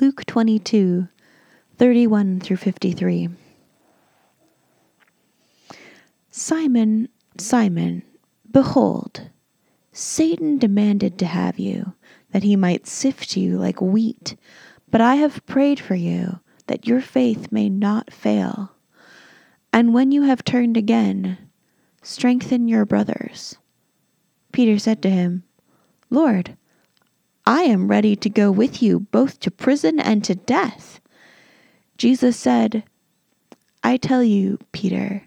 Luke 22 31 through 53. Simon, Simon, behold, Satan demanded to have you, that he might sift you like wheat, but I have prayed for you, that your faith may not fail. And when you have turned again, strengthen your brothers. Peter said to him, Lord, I am ready to go with you both to prison and to death. Jesus said, I tell you, Peter,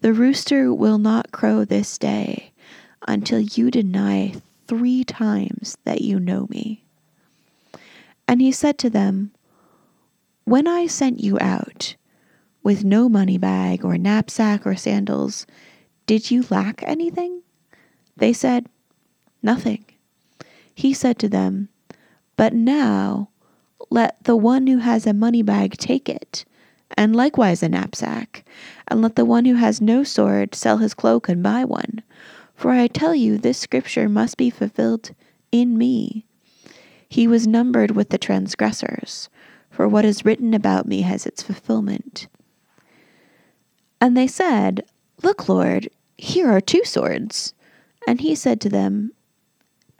the rooster will not crow this day until you deny three times that you know me. And he said to them, When I sent you out with no money bag or knapsack or sandals, did you lack anything? They said, Nothing. He said to them, But now let the one who has a money bag take it, and likewise a knapsack, and let the one who has no sword sell his cloak and buy one. For I tell you, this scripture must be fulfilled in me. He was numbered with the transgressors, for what is written about me has its fulfillment. And they said, Look, Lord, here are two swords. And he said to them,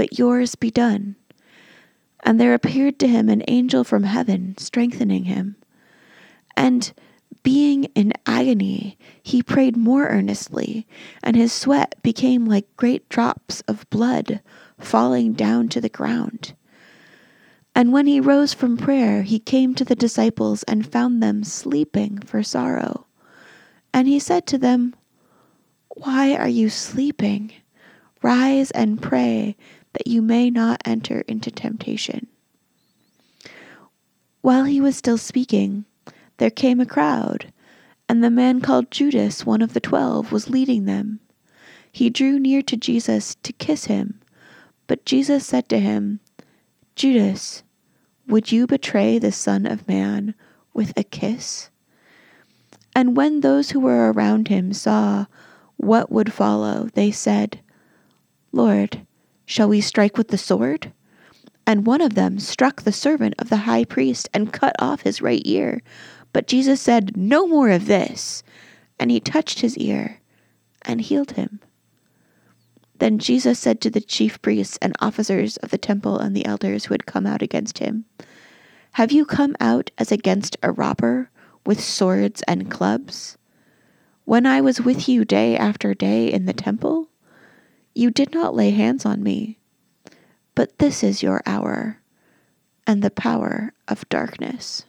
but yours be done. And there appeared to him an angel from heaven, strengthening him. And being in agony, he prayed more earnestly, and his sweat became like great drops of blood falling down to the ground. And when he rose from prayer, he came to the disciples and found them sleeping for sorrow. And he said to them, Why are you sleeping? Rise and pray that you may not enter into temptation. While he was still speaking, there came a crowd, and the man called Judas, one of the twelve, was leading them. He drew near to Jesus to kiss him, but Jesus said to him, Judas, would you betray the Son of Man with a kiss? And when those who were around him saw what would follow, they said, Lord, Shall we strike with the sword? And one of them struck the servant of the high priest and cut off his right ear. But Jesus said, No more of this. And he touched his ear and healed him. Then Jesus said to the chief priests and officers of the temple and the elders who had come out against him, Have you come out as against a robber with swords and clubs? When I was with you day after day in the temple, you did not lay hands on me, but this is your hour and the power of darkness.